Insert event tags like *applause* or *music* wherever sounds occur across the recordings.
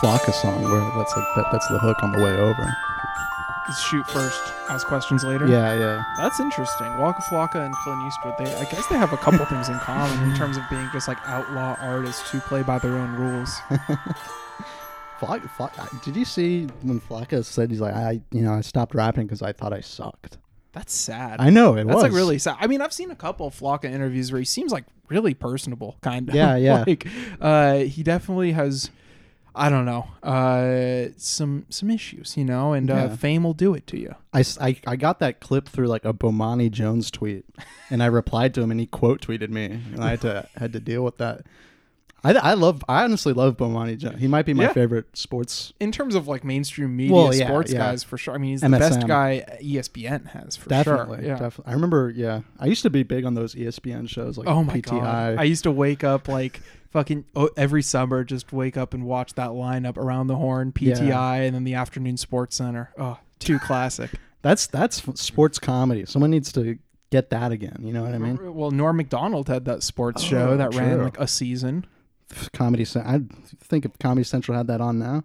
Flocka song where that's like that, that's the hook on the way over. Shoot first, ask questions later. Yeah, yeah. That's interesting. Waka Flocka and Clint Eastwood, they I guess they have a couple things in common in terms of being just like outlaw artists who play by their own rules. *laughs* Flock, Flock, did you see when Flocka said he's like I you know I stopped rapping because I thought I sucked. That's sad. I know it That's was like really sad. I mean, I've seen a couple of Flocka interviews where he seems like really personable, kind of. Yeah, yeah. *laughs* like, uh, he definitely has. I don't know, uh, some some issues, you know, and uh, fame will do it to you. I I got that clip through like a Bomani Jones tweet, *laughs* and I replied to him, and he quote tweeted me, and I had to *laughs* had to deal with that. I, I love I honestly love Bomani Jones. He might be my Yeah. favorite sports. In terms of like mainstream media, Well, yeah, sports yeah. guys for sure. I mean, he's the best guy ESPN has for Definitely, sure. Yeah. definitely. I remember, yeah, I used to be big on those ESPN shows like Oh my PTI. god! I used to wake up like fucking oh, every summer, just wake up and watch that lineup around the horn, PTI, Yeah. and then the afternoon Sports Center. Oh, too *laughs* classic. that's that's sports comedy. Someone needs to get that again. You know what I mean? Well, Norm Macdonald had that sports oh, show Oh, that ran like a season. Comedy. I think if Comedy Central had that on now,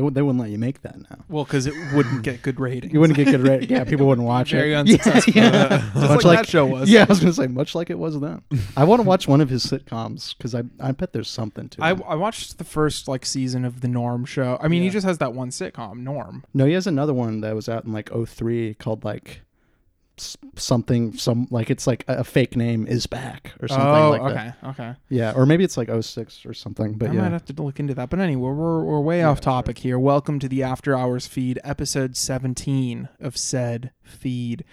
they would they wouldn't let you make that now. Well, because it wouldn't get good ratings. *laughs* You wouldn't get good ratings. Yeah, people wouldn't *laughs* watch Very *laughs* it. unsuccessful. Yeah, yeah. Just Much like that show was. Yeah, I was gonna say much like it was then. I want to watch one of his sitcoms because I I bet there's something to I, it. I watched the first like season of the Norm show. I mean, he just has that one sitcom, Norm. No, he has another one that was out in like 03 called like something some like it's like a, fake name is back or something oh, like okay, that. okay. Yeah, or maybe it's like 06 or something. But I yeah, might have to look into that. But anyway, we're, we're way off topic here. Welcome to the After Hours feed, episode 17 of said feed.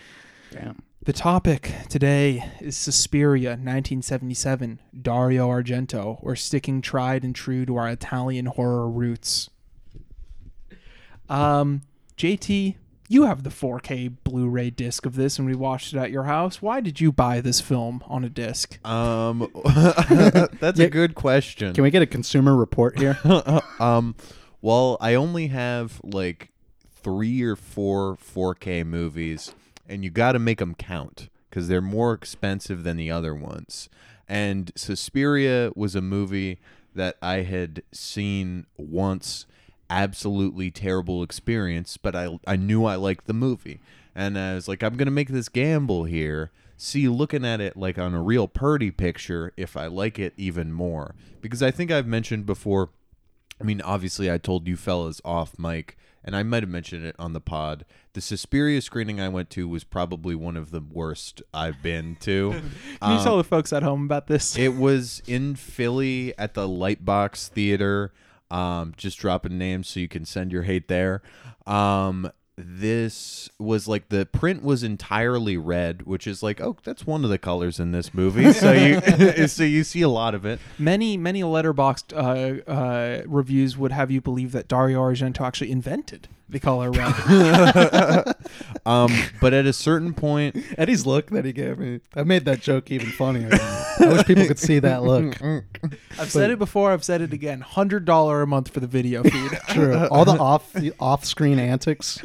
damn. The topic today is Suspiria 1977, Dario Argento. We're sticking tried and true to our Italian horror roots. Um, JT, you have the 4K Blu-ray disc of this, and we watched it at your house. Why did you buy this film on a disc? Um, *laughs* *laughs* that's Yeah. a good question. Can we get a consumer report here? *laughs* um, well, I only have like three or four 4K movies, and you got to make them count because they're more expensive than the other ones. And Suspiria was a movie that I had seen once, absolutely terrible experience, but I I knew I liked the movie, and I was like, I'm gonna make this gamble here. See, looking at it like on a real Purdy picture, if I like it even more, because I think I've mentioned before. I mean, obviously, I told you fellas off mic, and I might have mentioned it on the pod. The Suspiria screening I went to was probably one of the worst I've been to. *laughs* Can you Um, tell the folks at home about this? it was in Philly at the Lightbox Theater. Um, just dropping names so you can send your hate there. Um, this was like the print was entirely red, which is like, oh, that's one of the colors in this movie. *laughs* So you *laughs* so you see a lot of it. Many many Letterboxd uh, uh, reviews would have you believe that Dario Argento actually invented the color red. *laughs* Um, but at a certain point, Eddie's look that he gave me, that made that joke even funnier. I wish people could see that look. *laughs* I've said it before. I've said it again. Hundred dollar a month for the video feed. *laughs* True. All the off the off-screen antics.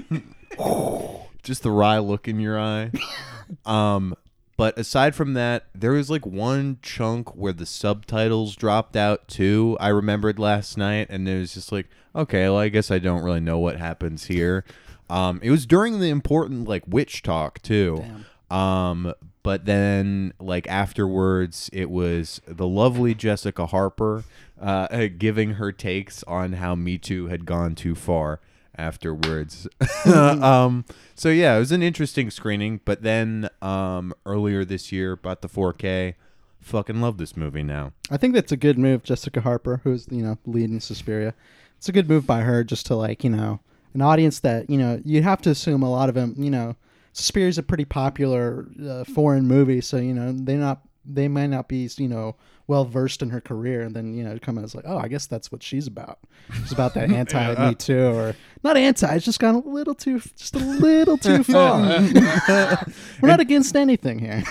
*laughs* just the wry look in your eye. Um, but aside from that, there was like one chunk where the subtitles dropped out too. I remembered last night, and it was just like, okay, well, I guess I don't really know what happens here. Um, it was during the important like witch talk too. Damn. Um, but then like afterwards, it was the lovely Jessica Harper uh, *laughs* giving her takes on how Me Too had gone too far afterwards. *laughs* um, so yeah, it was an interesting screening. But then um, earlier this year, bought the 4K. Fucking love this movie now. I think that's a good move, Jessica Harper, who's you know leading Suspiria. It's a good move by her, just to like you know an audience that you know you'd have to assume a lot of them. You know, Suspiria's a pretty popular uh, foreign movie, so you know they not they might not be you know well versed in her career, and then you know come as like, oh, I guess that's what she's about. She's about that *laughs* anti Me Too, or not anti. It's just gone a little too, just a little too *laughs* far. *laughs* We're not against anything here.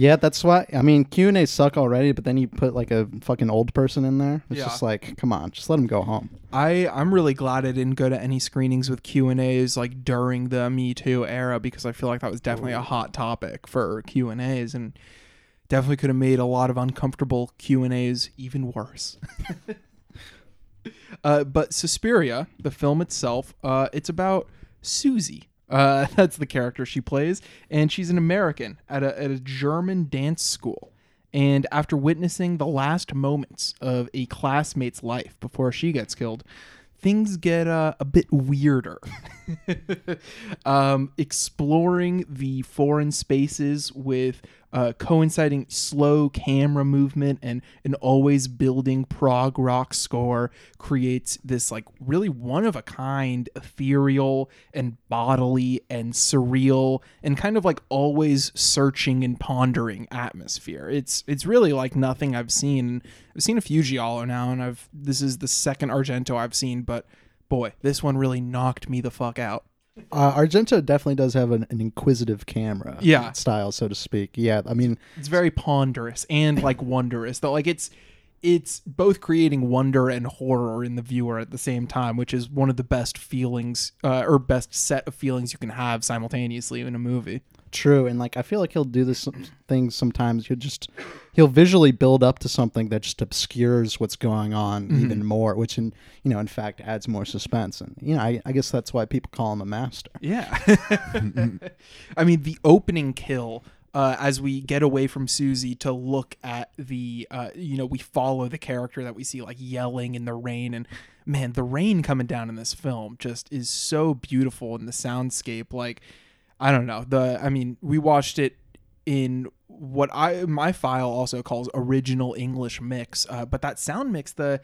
Yeah, that's why. I mean, Q and A suck already, but then you put like a fucking old person in there. It's Yeah. just like, come on, just let him go home. I I'm really glad I didn't go to any screenings with Q and A's like during the Me Too era because I feel like that was definitely a hot topic for Q and A's and definitely could have made a lot of uncomfortable Q and A's even worse. *laughs* uh, but Suspiria, the film itself, uh, it's about Susie. Uh, *laughs* that's the character she plays, and she's an American at a at a German dance school. And after witnessing the last moments of a classmate's life before she gets killed, things get uh, a bit weirder. *laughs* um, exploring the foreign spaces with uh, coinciding slow camera movement and an always building prog rock score creates this like really one of a kind ethereal and bodily and surreal and kind of like always searching and pondering atmosphere. It's it's really like nothing i've seen. I've seen a few giallo now and i've this is the second argento i've seen but boy this one really knocked me the fuck out Uh, Argento definitely does have an, an inquisitive camera Yeah. style, so to speak. Yeah, I mean, it's very ponderous and like wondrous though like it's it's both creating wonder and horror in the viewer at the same time which is one of the best feelings uh, or best set of feelings you can have simultaneously in a movie true. And like, I feel like he'll do this things sometimes. He'll just he'll visually build up to something that just obscures what's going on Mm-hmm. even more, which in you know, in fact, adds more suspense. And you know, I, I guess that's why people call him a master. yeah *laughs* i mean the opening kill uh, as we get away from Susie to look at the, uh, you know, we follow the character that we see like yelling in the rain, and man, the rain coming down in this film just is so beautiful in the soundscape. Like, I don't know. The I mean, we watched it in what I my file also calls original English mix, uh, but that sound mix the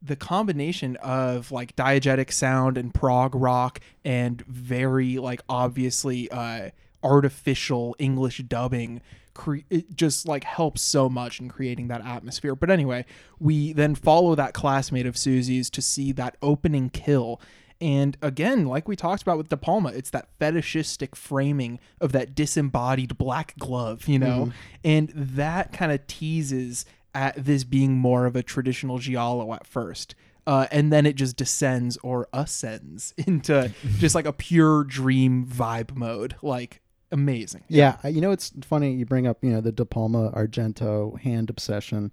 the combination of like diegetic sound and prog rock and very like obviously uh artificial English dubbing cre- it just like helps so much in creating that atmosphere. But anyway, we then follow that classmate of Susie's to see that opening kill. And again, like we talked about with De Palma, it's that fetishistic framing of that disembodied black glove, you know? And that kind of teases at this being more of a traditional giallo at first. Uh, and then it just descends or ascends *laughs* into just like a pure dream vibe mode. Like amazing. Yeah, I- you know it's funny you bring up you know the De Palma Argento hand obsession.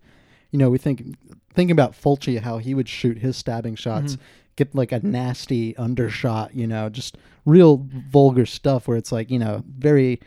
You know we think thinking about Fulci how he would shoot his stabbing shots, get like a nasty undershot. You know, just real vulgar stuff where it's like you know very.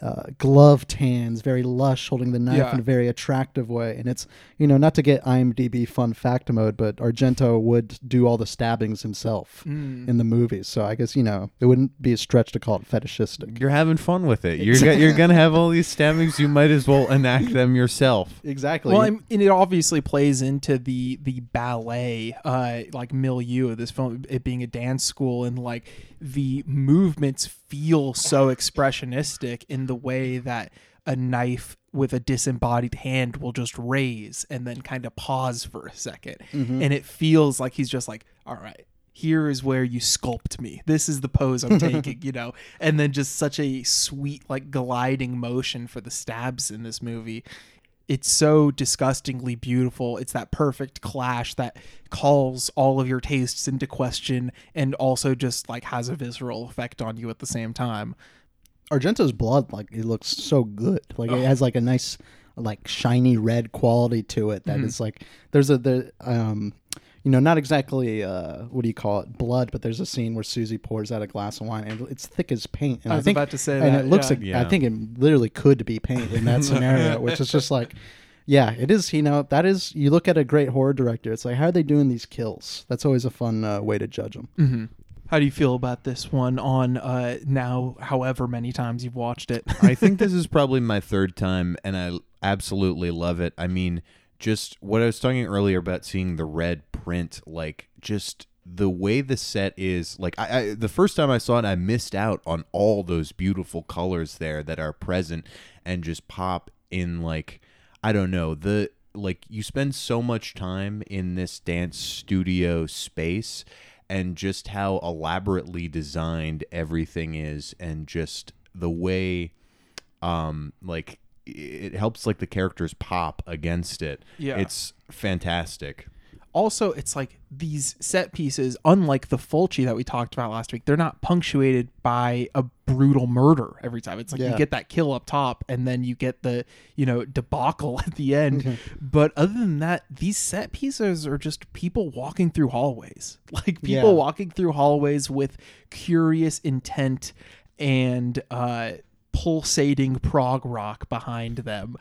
Uh, gloved hands, very lush, holding the knife Yeah. in a very attractive way, and it's you know not to get IMDb fun fact mode, but Argento would do all the stabbings himself in the movies, so I guess you know it wouldn't be a stretch to call it fetishistic. You're having fun with it. You're go- you're gonna have all these stabbings. You might as well enact them yourself. Exactly. Well, I'm, and it obviously plays into the the ballet uh, like milieu of this film, it being a dance school, and like the movements feel so expressionistic in the way that a knife with a disembodied hand will just raise and then kind of pause for a 2nd mm-hmm. and it feels like he's just like, all right. Here is where you sculpt me. This is the pose I'm *laughs* taking, you know, and then just such a sweet, like gliding motion for the stabs in this movie it's so disgustingly beautiful. It's that perfect clash that calls all of your tastes into question and also just like has a visceral effect on you at the same time. Argento's blood, like it looks so good. Like it has like a nice, like shiny red quality to it. Mm-hmm. That is like there's a the um, you know, not exactly uh, what do you call it, blood, but there's a scene where Susie pours out a glass of wine and it's thick as paint. And I was think, about to say and that, it looks yeah. like Yeah. I think it literally could be paint in that *laughs* scenario, which is just like. Yeah, it is. You know, that is. You look at a great horror director. It's like, how are they doing these kills? That's always a fun uh, way to judge them. Mm-hmm. How do you feel about this one on uh, now, however many times you've watched it? I think *laughs* this is probably my third time, and I absolutely love it. I mean, just what I was talking earlier about seeing the red print, like just the way the set is. Like I, I the first time I saw it, I missed out on all those beautiful colors there that are present and just pop in. Like I don't know the like you spend so much time in this dance studio space and just how elaborately designed everything is and just the way um like it helps like the characters pop against it Yeah. it's fantastic also it's like these set pieces, unlike the Fulci that we talked about last week, they're not punctuated by a brutal murder every time. It's like Yeah. you get that kill up top and then you get the, you know, debacle *laughs* at the end. But other than that, these set pieces are just people walking through hallways. *laughs* Like people Yeah. walking through hallways with curious intent and uh pulsating prog rock behind them.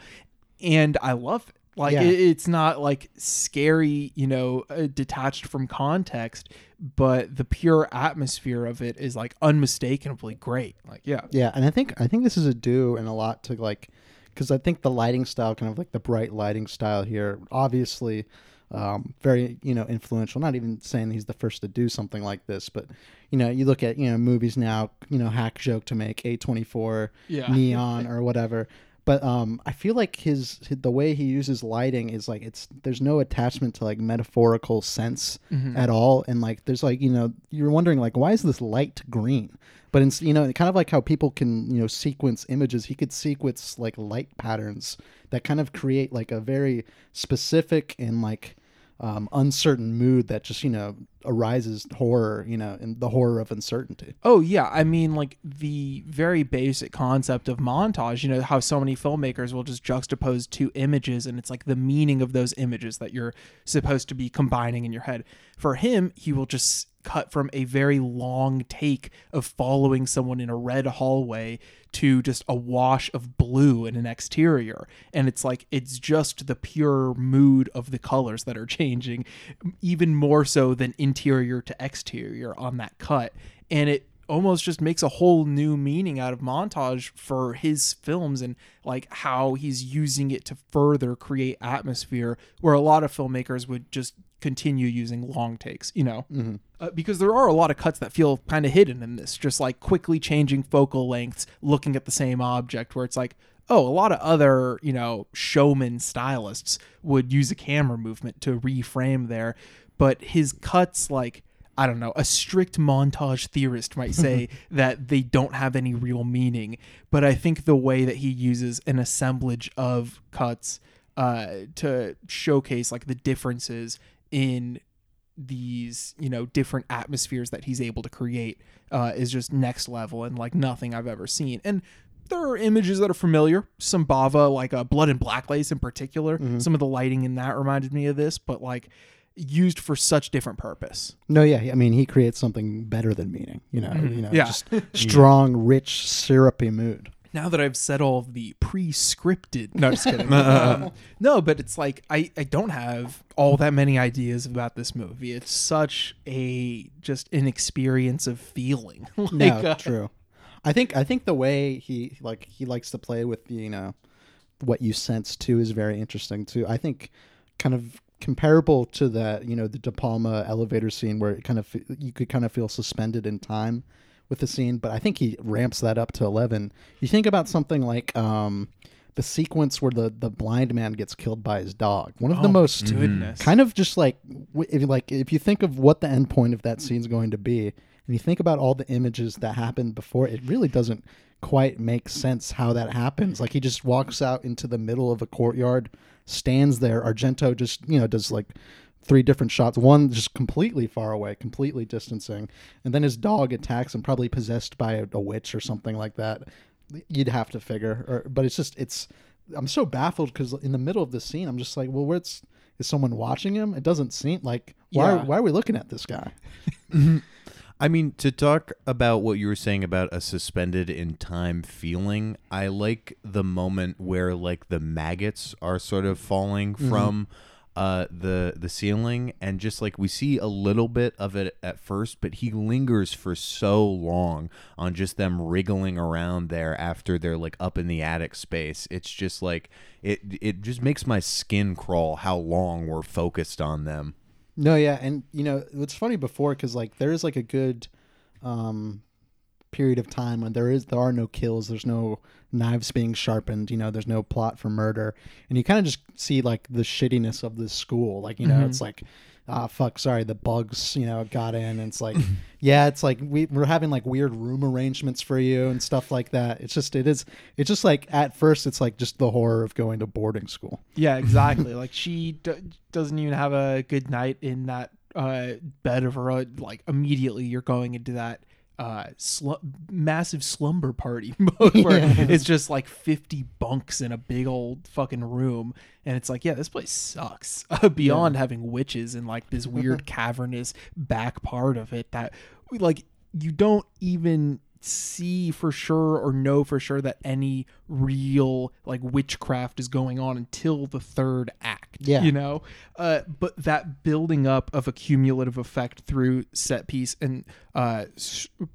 And I love it. Like Yeah. it, it's not like scary, you know, uh, detached from context, but the pure atmosphere of it is like unmistakably great. Like yeah. Yeah, and I think I think this is a due and a lot to like, because I think the lighting style, kind of like the bright lighting style here, obviously, um, very you know influential. Not even saying he's the first to do something like this, but you know, you look at you know movies now, you know, hack joke to make A twenty four, *laughs* neon or whatever. But um, I feel like his, his the way he uses lighting is like it's there's no attachment to like metaphorical sense Mm-hmm. at all, and like there's like you know you're wondering like why is this light green? But it's you know kind of like how people can you know sequence images. He could sequence like light patterns that kind of create like a very specific and like um, uncertain mood that just you know arises horror you know and the horror of uncertainty. Oh yeah, I mean like the very basic concept of montage, you know, how so many filmmakers will just juxtapose two images and it's like the meaning of those images that you're supposed to be combining in your head. For him, he will just cut from a very long take of following someone in a red hallway to just a wash of blue in an exterior and it's like it's just the pure mood of the colors that are changing even more so than interior to exterior on that cut. And it almost just makes a whole new meaning out of montage for his films and like how he's using it to further create atmosphere where a lot of filmmakers would just continue using long takes you know? Uh, because there are a lot of cuts that feel kind of hidden in this just like quickly changing focal lengths looking at the same object where it's like oh a lot of other you know showman stylists would use a camera movement to reframe there but his cuts like I don't know, a strict montage theorist might say *laughs* that they don't have any real meaning. But I think the way that he uses an assemblage of cuts uh, to showcase like the differences in these, you know, different atmospheres that he's able to create uh, is just next level and like nothing I've ever seen. And there are images that are familiar. Some Bava, like uh, Blood and Black Lace in particular. Some of the lighting in that reminded me of this, but like used for such different purpose. No, yeah, I mean he creates something better than meaning. You know, you know, Yeah. just *laughs* strong, rich, syrupy mood. now that I've said all of the pre-scripted, no, just kidding. *laughs* um, no, but it's like I I don't have all that many ideas about this movie. It's such a just an experience of feeling. *laughs* like, No, uh, true. I think I think the way he like he likes to play with you know what you sense too is very interesting too. I think kind of comparable to that you know the De Palma elevator scene where it kind of you could kind of feel suspended in time with the scene, but I think he ramps that up to eleven. You think about something like um the sequence where the the blind man gets killed by his dog. One of the oh my most goodness. kind of just like if you like if you think of what the end point of that scene's going to be and you think about all the images that happened before it really doesn't quite make sense how that happens. Like he just walks out into the middle of a courtyard stands there. Argento just you know does like three different shots. One just completely far away completely distancing. And then his dog attacks him probably possessed by a, a witch or something like that. You'd have to figure or, but it's just it's i'm so baffled because in the middle of the scene i'm just like well where's is someone watching him? It doesn't seem like why, Yeah. why are we looking at this guy *laughs* I mean, to talk about what you were saying about a suspended in time feeling, I like the moment where like the maggots are sort of falling from uh, the the ceiling, and just like we see a little bit of it at first, but he lingers for so long on just them wriggling around there after they're like up in the attic space. It's just like it it just makes my skin crawl how long we're focused on them. No, yeah, and you know it's funny before because like there is like a good, um, period of time when there is there are no kills, there's no knives being sharpened, you know, there's no plot for murder, and you kind of just see like the shittiness of this school. Like you know, Mhm. it's like. Ah, fuck. Sorry, the bugs, you know, got in. And it's like, *laughs* yeah, it's like we, we're having like weird room arrangements for you and stuff like that. It's just, it is, it's just like at first, it's like just the horror of going to boarding school. Yeah, exactly. *laughs* like she d- doesn't even have a good night in that uh, bed of her own. Like immediately, you're going into that uh, slu- massive slumber party *laughs* mode where Yeah. *laughs* it's just like 50 bunks in a big old fucking room, and it's like, yeah, this place sucks. *laughs* Uh, beyond having witches and like this weird cavernous back part of it that, like, you don't even see for sure or know for sure that any real like witchcraft is going on until the third act Yeah. you know uh but that building up of a cumulative effect through set piece and uh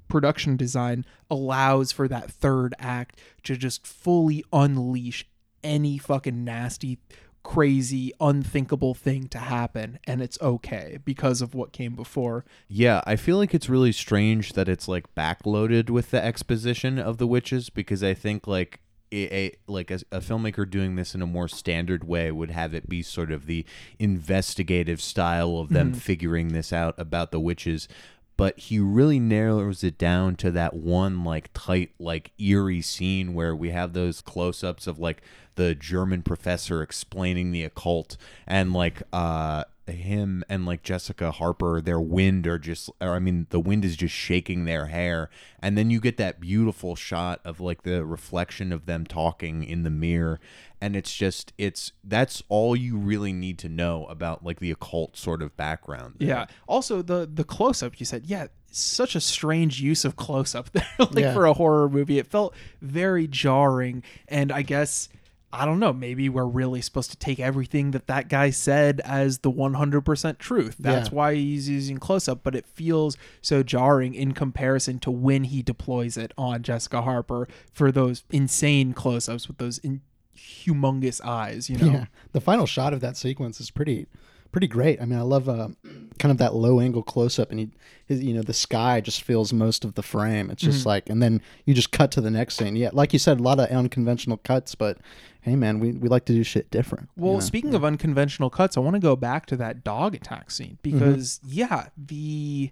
production design allows for that third act to just fully unleash any fucking nasty crazy unthinkable thing to happen and it's okay because of what came before. Yeah, I feel like it's really strange that it's like backloaded with the exposition of the witches because I think like a, a like a, a filmmaker doing this in a more standard way would have it be sort of the investigative style of them mm-hmm. figuring this out about the witches but he really narrows it down to that one like tight like eerie scene where we have those close-ups of like the german professor explaining the occult and like uh him and like Jessica Harper, their wind are just, or I mean, the wind is just shaking their hair. And then you get that beautiful shot of like the reflection of them talking in the mirror. And it's just, it's, that's all you really need to know about like the occult sort of background. there. Yeah. Also, the the close up you said, yeah, such a strange use of close up *laughs* there, like Yeah. for a horror movie. It felt very jarring, and I guess I don't know. Maybe we're really supposed to take everything that that guy said as the one hundred percent truth. That's Yeah. why he's using close up, but it feels so jarring in comparison to when he deploys it on Jessica Harper for those insane close ups with those in, humongous eyes. You know. Yeah, the final shot of that sequence is pretty, pretty great. I mean, I love uh, kind of that low angle close up, and he, his, you know, the sky just fills most of the frame. It's just like, and then you just cut to the next scene. Yeah, like you said, a lot of unconventional cuts, but hey, man, we, we like to do shit different. you Well, know? speaking of unconventional cuts, I want to go back to that dog attack scene because yeah, the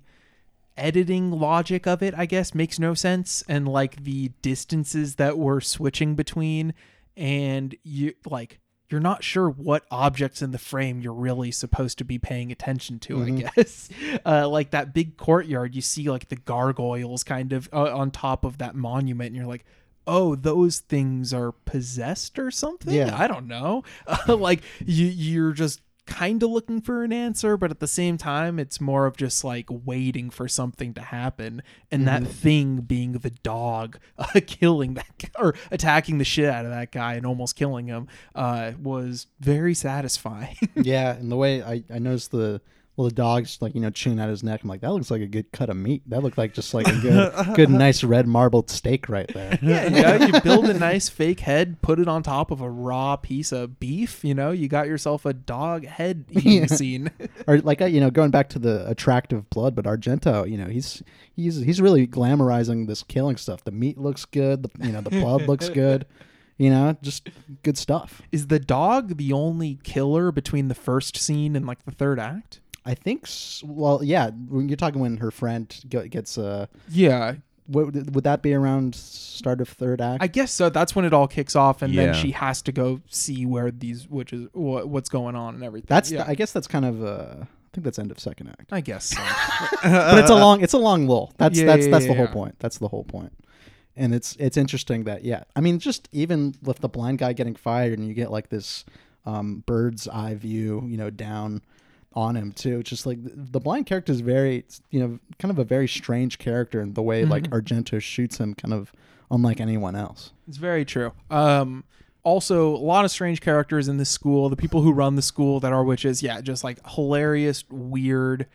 editing logic of it, I guess, makes no sense and like the distances that we're switching between and you like you're not sure what objects in the frame you're really supposed to be paying attention to, I guess. *laughs* Uh, like that big courtyard, you see like the gargoyles kind of uh, on top of that monument, and you're like, oh, those things are possessed or something? Yeah. I don't know. *laughs* like you, you're just kind of looking for an answer, but at the same time, it's more of just like waiting for something to happen, and that thing being the dog *laughs* uh, killing that guy, or attacking the shit out of that guy and almost killing him uh, was very satisfying. *laughs* yeah, and the way I, I noticed the well, the dog's like you know chewing at his neck. I'm like, that looks like a good cut of meat. That looked like just like a good, *laughs* good, nice red marbled steak right there. *laughs* yeah, yeah, you build a nice fake head, put it on top of a raw piece of beef. You know, you got yourself a dog head *laughs* eating Yeah. scene. or like uh, you know going back to the attractive blood but argento you know he's he's he's really glamorizing this killing stuff the meat looks good the you know the blood looks good you know just good stuff Is the dog the only killer between the first scene and like the third act? I think well yeah when you're talking when her friend go- gets uh Yeah, what, would that be around start of third act I guess so. That's when it all kicks off, and Yeah. then she has to go see where these witches, what, what's going on, and everything. that's yeah. the, i guess that's kind of uh i think that's end of second act I guess so. *laughs* but it's a long it's a long lull that's Yeah, that's yeah, that's yeah, the whole point that's the whole point. point and it's it's interesting that yeah i mean just even with the blind guy getting fired and you get like this um bird's eye view you know down on him too it's just like the, blind character is very you know kind of a very strange character in the way like Mm-hmm. argento shoots him kind of unlike anyone else It's very true. Um, also, a lot of strange characters in this school. The people who run the school that are witches, yeah, just like hilarious, weird,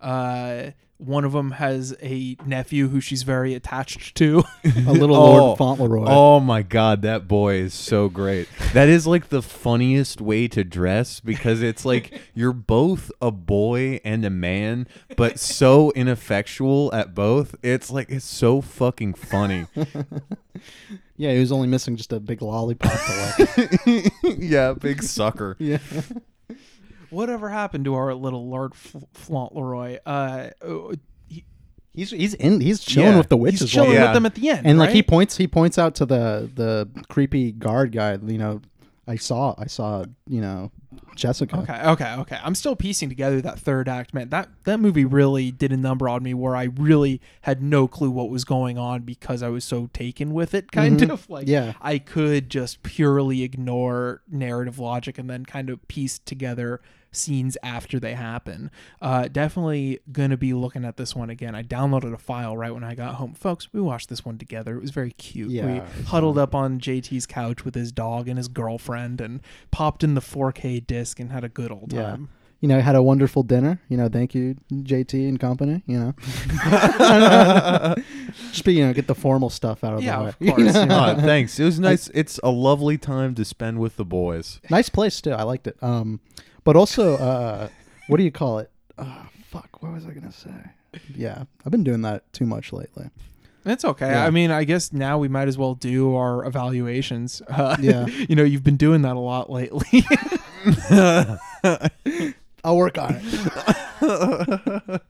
Uh, one of them has a nephew who she's very attached to. *laughs* A little Oh. Lord Fauntleroy. Oh my god, that boy is so great. That is like the funniest way to dress because it's like *laughs* you're both a boy and a man, but so ineffectual at both. It's like it's so fucking funny. *laughs* Yeah, he was only missing just a big lollipop to like. yeah, big sucker. yeah. Whatever happened to our little Lord F- Fauntleroy? Uh, uh, he, He's he's in he's chilling Yeah, with the witches. he's chilling Yeah. with them at the end, and like he points he points out to the the creepy guard guy, you know, I saw I saw, you know, Jessica. Okay, okay, okay. I'm still piecing together that third act, man. That that movie really did a number on me where I really had no clue what was going on because I was so taken with it, kind Mhm. of *laughs* like Yeah. I could just purely ignore narrative logic and then kind of piece together scenes after they happen. Uh, definitely gonna be looking at this one again. I downloaded a file right when I got home, folks. We watched this one together. It was very cute. Yeah, we huddled up on JT's couch with his dog and his girlfriend and popped in the 4K disc and had a good old Yeah. time. You know, had a wonderful dinner. You know, thank you, JT and company. You know, *laughs* just be you know get the formal stuff out of Yeah, the way. of course, you know. Oh, thanks. It was nice. It's a lovely time to spend with the boys. nice place too. I liked it. Um, but also, uh, what do you call it? Uh, fuck. What was I gonna say? Yeah, I've been doing that too much lately. It's okay. Yeah. I mean, I guess now we might as well do our evaluations. *laughs* Uh, Yeah. *laughs* you know, you've been doing that a lot lately. *laughs* I'll work on it.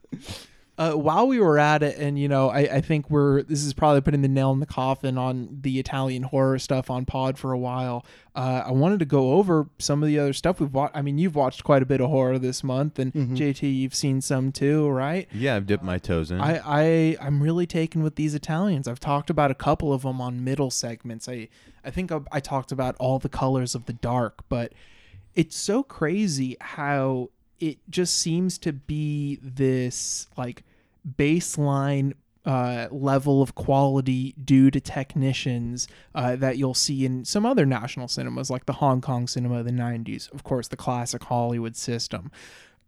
Uh, while we were at it, and you know, I, I think we're this is probably putting the nail in the coffin on the Italian horror stuff on Pod for a while. Uh, I wanted to go over some of the other stuff we've watched. I mean, you've watched quite a bit of horror this month, and Mhm. JT, you've seen some too, right? yeah, I've dipped my toes in. I, I I'm really taken with these Italians. I've talked about a couple of them on middle segments. I I think I, I talked about all the colors of the dark, but it's so crazy how it just seems to be this like baseline uh, level of quality due to technicians uh, that you'll see in some other national cinemas, like the Hong Kong cinema of the 90s, of course, the classic Hollywood system.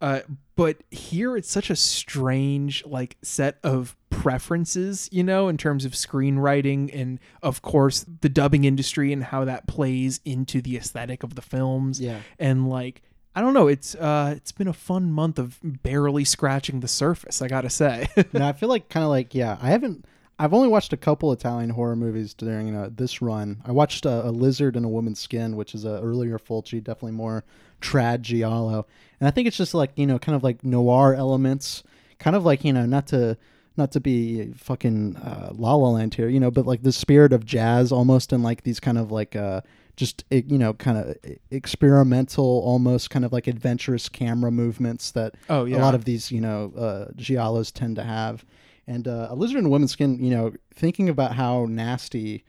Uh, but here it's such a strange like set of preferences, you know, in terms of screenwriting and of course the dubbing industry and how that plays into the aesthetic of the films. Yeah. And like I don't know, it's uh it's been a fun month of barely scratching the surface, I got to say. *laughs* I feel like kind of like yeah. I haven't. I've only watched a couple Italian horror movies during this run. I watched uh, a lizard in a woman's skin, which is a earlier Fulci, definitely more trad giallo, and I think it's just like you know kind of like noir elements, kind of like you know not to not to be fucking uh, La La Land here, you know, but like the spirit of jazz almost, and like these kind of like uh just you know kind of experimental, almost kind of like adventurous camera movements that oh yeah. a lot of these, you know, uh, giallos tend to have. And uh, a lizard in a woman's skin, you know, thinking about how nasty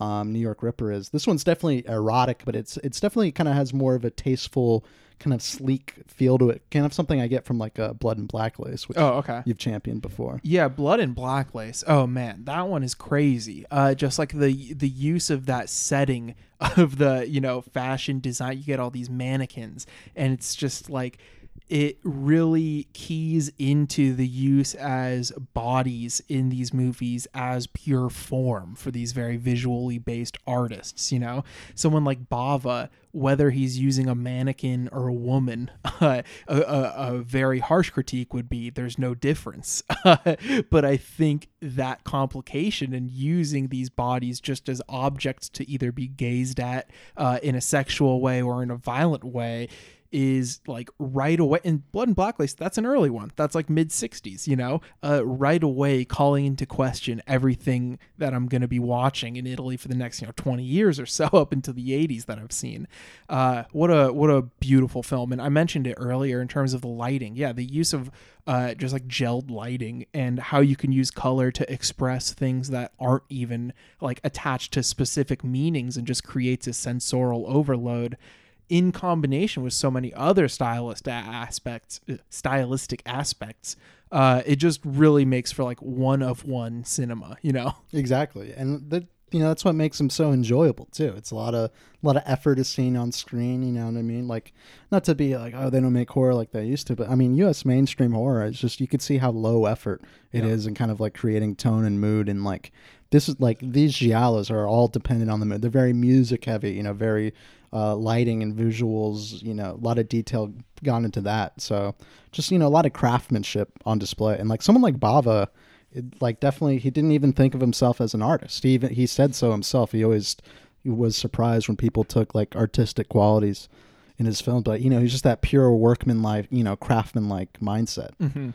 um, New York Ripper is, this one's definitely erotic, but it's it's definitely kind of has more of a tasteful, kind of sleek feel to it. Kind of something I get from like uh, Blood and Black Lace, which Oh, okay. you've championed before. Yeah, Blood and Black Lace. Oh man, that one is crazy. Uh, just like the the use of that setting *laughs* of the you know fashion design. You get all these mannequins, and it's just like it really keys into the use as bodies in these movies as pure form for these very visually based artists. You know, someone like Bava, whether he's using a mannequin or a woman, *laughs* uh, a, a, a very harsh critique would be there's no difference. *laughs* but I think that complication and using these bodies just as objects to either be gazed at uh, in a sexual way or in a violent way is like right away in blood and black lace that's an early one. That's like mid 60s you know? Uh, right away calling into question everything that i'm going to be watching in italy for the next you know 20 years or so *laughs* up into the 80s that i've seen. Uh, what a what a beautiful film and i mentioned it earlier in terms of the lighting. Yeah the use of uh, just like gelled lighting and how you can use color to express things that aren't even like attached to specific meanings and just creates a sensorial overload in combination with so many other stylist aspects uh, stylistic aspects uh, it just really makes for like one of one cinema you know *laughs* Exactly, and the, you know that's what makes them so enjoyable too. It's a lot of a lot of effort is seen on screen. You know what I mean? Like not to be like oh they don't make horror like they used to, but I mean U.S. mainstream horror. It's just you could see how low effort it is Yeah. and kind of like creating tone and mood and like this is like these giallos are all dependent on the mood. They're very music heavy. You know, very uh, lighting and visuals. You know, a lot of detail gone into that. So just you know a lot of craftsmanship on display. And like someone like Bava, it, like definitely he didn't even think of himself as an artist. He even he said so himself. He always he was surprised when people took like artistic qualities in his film, but you know he's just that pure workman like you know craftsman like mindset hmm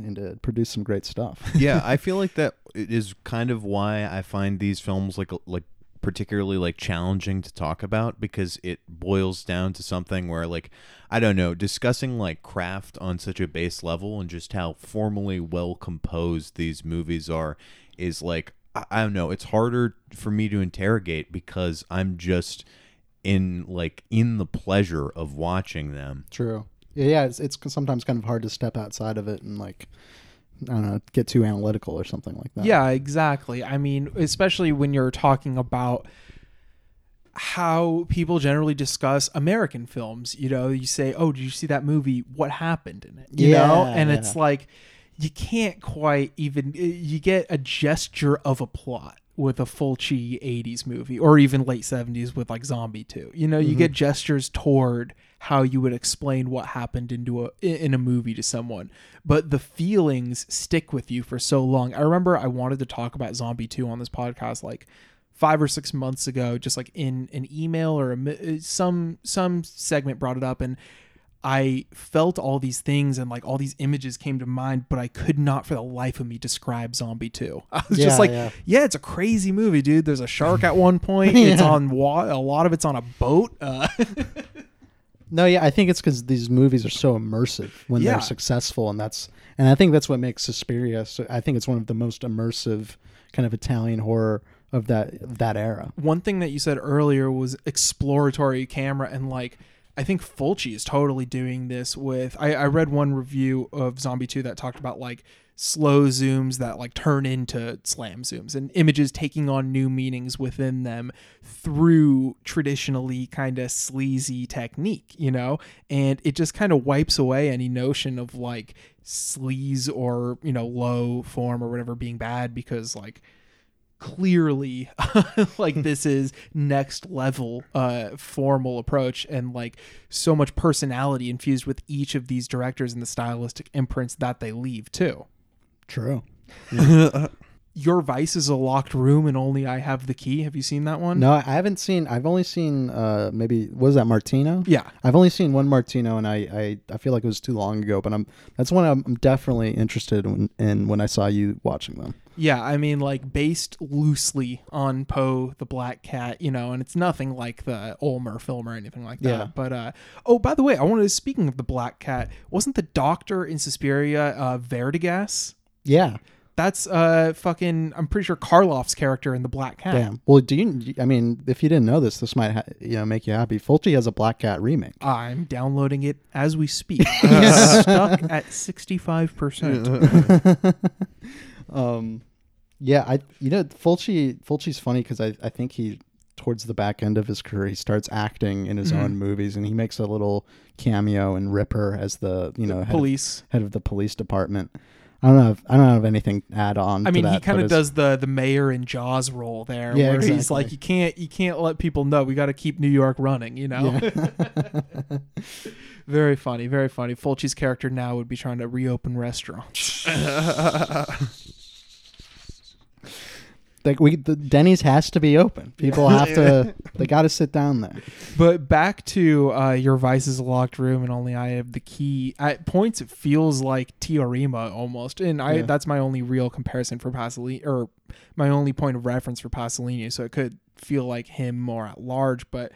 and uh, produce some great stuff. yeah, *laughs* I feel like that is kind of why I find these films like like particularly like challenging to talk about because it boils down to something where like I don't know, discussing like craft on such a base level and just how formally well composed these movies are is like I, I don't know, it's harder for me to interrogate because I'm just in like in the pleasure of watching them. True. Yeah. It's, it's sometimes kind of hard to step outside of it and like I don't know, get too analytical or something like that. Yeah, exactly. I mean, especially when you're talking about how people generally discuss American films. You know, you say, "Oh, did you see that movie? What happened in it?" You know, and yeah. it's like you can't quite even eh, you get a gesture of a plot with a Fulci 80s movie or even late 70s with like Zombie 2. You know, you Mm-hmm. get gestures toward how you would explain what happened into a in a movie to someone, but the feelings stick with you for so long. I remember I wanted to talk about Zombie 2 on this podcast like 5 or 6 months ago just like in an email or a, some some segment brought it up and I felt all these things and like all these images came to mind, but I could not for the life of me describe Zombie 2. *laughs* I was Yeah, just like, yeah. yeah. it's a crazy movie, dude. There's a shark at one point. *laughs* It's on wa- a lot of it's on a boat. Uh, *laughs* No, yeah, I think it's because these movies are so immersive when Yeah. they're successful, and that's and I think that's what makes Suspiria. So I think it's one of the most immersive kind of Italian horror of that that era. one thing that you said earlier was exploratory camera and like I think Fulci is totally doing this with I, I read one review of Zombie 2 that talked about like slow zooms that like turn into slam zooms and images taking on new meanings within them through traditionally kind of sleazy technique, you know? And it just kind of wipes away any notion of like sleaze or, you know, low form or whatever being bad because like clearly *laughs* like this is next level uh formal approach and like so much personality infused with each of these directors and the stylistic imprints that they leave too True. *laughs* your vice is a locked room and only i have the key have you seen that one No, I haven't seen. I've only seen uh maybe was that Martino? yeah I've only seen one Martino, and I, I, I feel like it was too long ago. But I'm that's one I'm definitely interested in, in when I saw you watching them. Yeah i mean like based loosely on poe the black cat you know and it's nothing like the ulmer film or anything like that Yeah. but uh oh by the way i wanted to speaking of the black cat wasn't the doctor in suspiria uh Verdegast Yeah. That's uh fucking. I'm pretty sure Karloff's character in the Black Cat. Damn. Well, do you? I mean, if you didn't know this, this might ha- you know make you happy. Fulci has a Black Cat remake. I'm downloading it as we speak. It's *laughs* stuck at 65 percent. *laughs* um, yeah, I you know Fulci Fulci's funny because I I think he towards the back end of his career he starts acting in his Mhm. own movies and he makes a little cameo in Ripper as the you know head, of, Police. head of the police department. I don't know. If, I don't have anything to add on. I to mean, he kind of does the the mayor in Jaws role there, Yeah, where he's like, you can't you can't let people know. We got to keep New York running. You know. Yeah. *laughs* very funny. Very funny. Fulci's character now would be trying to reopen restaurants. *laughs* like we the Denny's has to be open. People have to. *laughs* They got to sit down there. But back to uh, your vice's locked room, and only I have the key. At points, it feels like Teorema almost, and I Yeah. that's my only real comparison for Pasolini, or my only point of reference for Pasolini. So it could feel like him more at large, but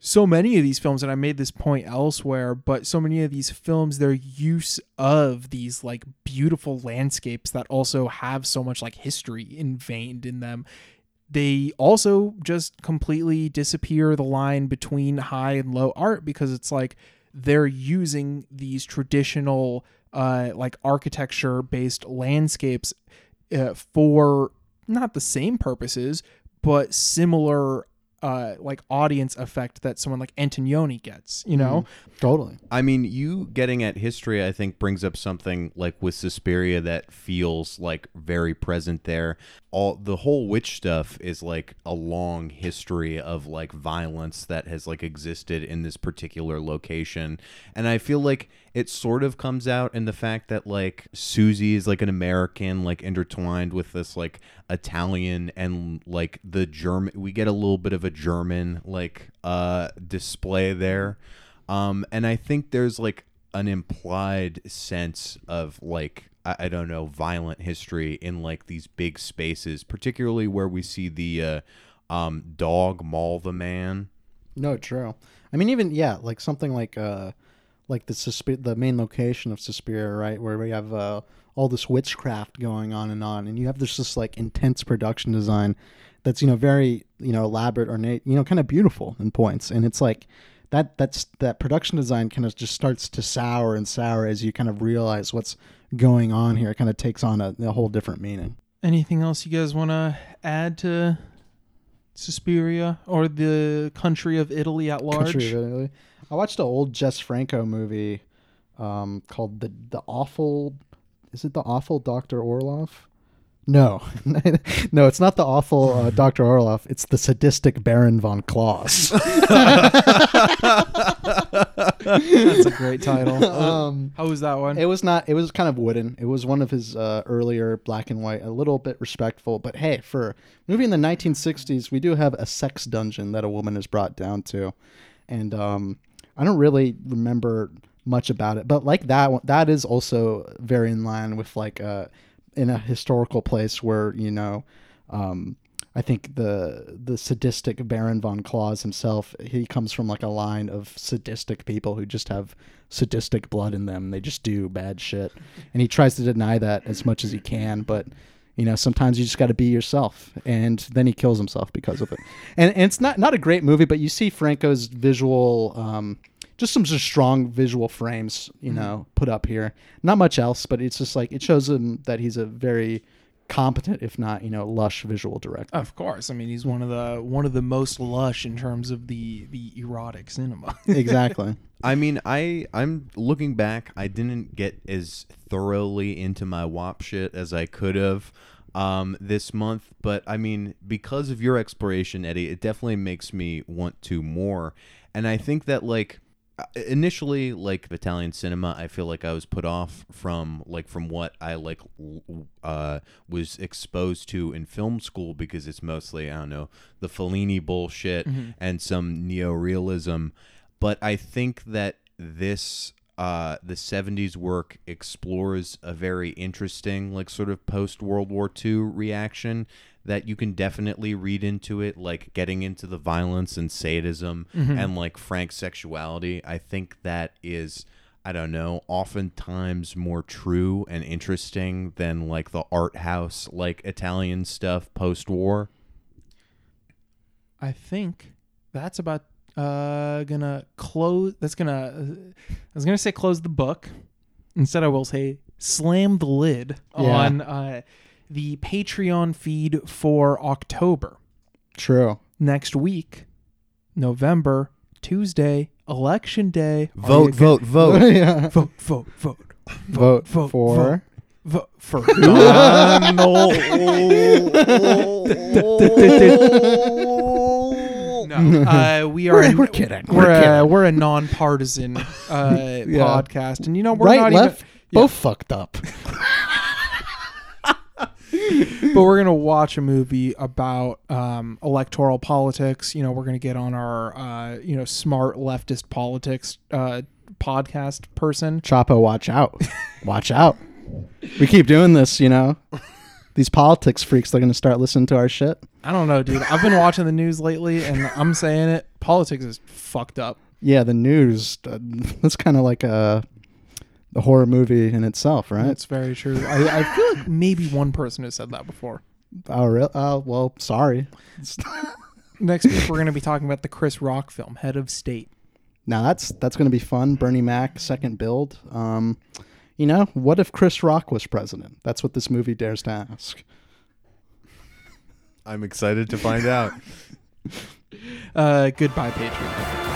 so many of these films, and I made this point elsewhere, but so many of these films, their use of these like beautiful landscapes that also have so much like history inveined in them they also just completely disappear the line between high and low art because it's like they're using these traditional uh like architecture based landscapes uh, for not the same purposes but similar uh like audience effect that someone like Antonioni gets, you know? Totally. I mean, you getting at history, I think, brings up something like with Suspiria that feels like very present there. All the whole witch stuff is like a long history of like violence that has like existed in this particular location, and I feel like it sort of comes out in the fact that like Susie is like an American, like intertwined with this like Italian and like the German. We get a little bit of a German like uh display there. Um, and I think there's like an implied sense of like I, I don't know violent history in like these big spaces, particularly where we see the uh, um, dog maul the man. No, true. I mean, even yeah, like something like uh, like the Susp- the main location of Suspiria, right, where we have uh, all this witchcraft going on and on, and you have this just like intense production design that's you know very you know elaborate, ornate, you know, kind of beautiful in points, and it's like that that's that production design kind of just starts to sour and sour as you kind of realize what's going on here. It kind of takes on a, a whole different meaning. Anything else you guys want to add to Suspiria or the country of Italy at large? Country of Italy. I watched an old Jess Franco movie um, called the the awful. Is it the awful Doctor Orloff? No, *laughs* no, it's not the awful uh, Doctor Orloff. It's the sadistic Baron von Klaus. That's a great title. *laughs* um, How was that one? it was not. It was kind of wooden. It was one of his uh, earlier black and white, a little bit respectful. But hey, for a movie in the 1960s, we do have a sex dungeon that a woman is brought down to, and um, I don't really remember much about it. But like that, one, that is also very in line with like uh, in a historical place where you know. Um, I think the the sadistic Baron von Klaus himself, he comes from like a line of sadistic people who just have sadistic blood in them. They just do bad shit. And he tries to deny that as much as he can, but you know, sometimes you just got to be yourself. And then he kills himself because of it. And, and it's not not a great movie, but you see Franco's visual um just some just strong visual frames, you know, put up here. Not much else, but it's just like it shows him that he's a very competent, if not, you know, lush visual director. Of course. I mean, he's one of the one of the most lush in terms of the the erotic cinema. *laughs* exactly. I mean, I I'm looking back. I didn't get as thoroughly into my WAP shit as I could have um, this month, but I mean, because of your exploration, Eddie, it definitely makes me want to more. And I think that like initially like Italian cinema, I feel like I was put off from like from what I like uh was exposed to in film school because it's mostly I don't know the Fellini bullshit and some neo-realism. But I think that this uh, the 70s work explores a very interesting like sort of post World War II reaction that you can definitely read into it like getting into the violence and sadism and like frank sexuality I think that is I don't know, oftentimes more true and interesting than like the art house like Italian stuff post war. I think that's about uh gonna close that's gonna I was gonna say close the book. Instead I will say slam the lid Yeah. on uh the Patreon feed for October. True. Next week, November, Tuesday, election day. Vote, vote, vote. *laughs* yeah. vote, vote, vote. Vote, vote, for. Vote for *laughs* Donald. no, uh, we are. We're- we're kidding. We're, We're a, kidding. we're a nonpartisan uh, *laughs* podcast, and you know we're right, not left, even. both fucked up. *laughs* but we're gonna watch a movie about um, electoral politics. You know, we're gonna get on our uh, you know smart leftist politics uh, podcast person. Chapo, watch out. watch out. We keep doing this, you know. These politics freaks, they're going to start listening to our shit. I don't know, dude. I've been watching the news lately, and I'm saying it. Politics is fucked up. Yeah, the news, uh, that's kind of like a, a horror movie in itself, right? That's very true. I, I feel like maybe one person has said that before. Oh, real? Oh, well, sorry. Next week, we're going to be talking about the Chris Rock film, Head of State. Now that's that's going to be fun. Bernie Mac second build. Um, you know, what if Chris Rock was president? That's what this movie dares to ask. I'm excited to find out. *laughs* Uh, goodbye, Patriot.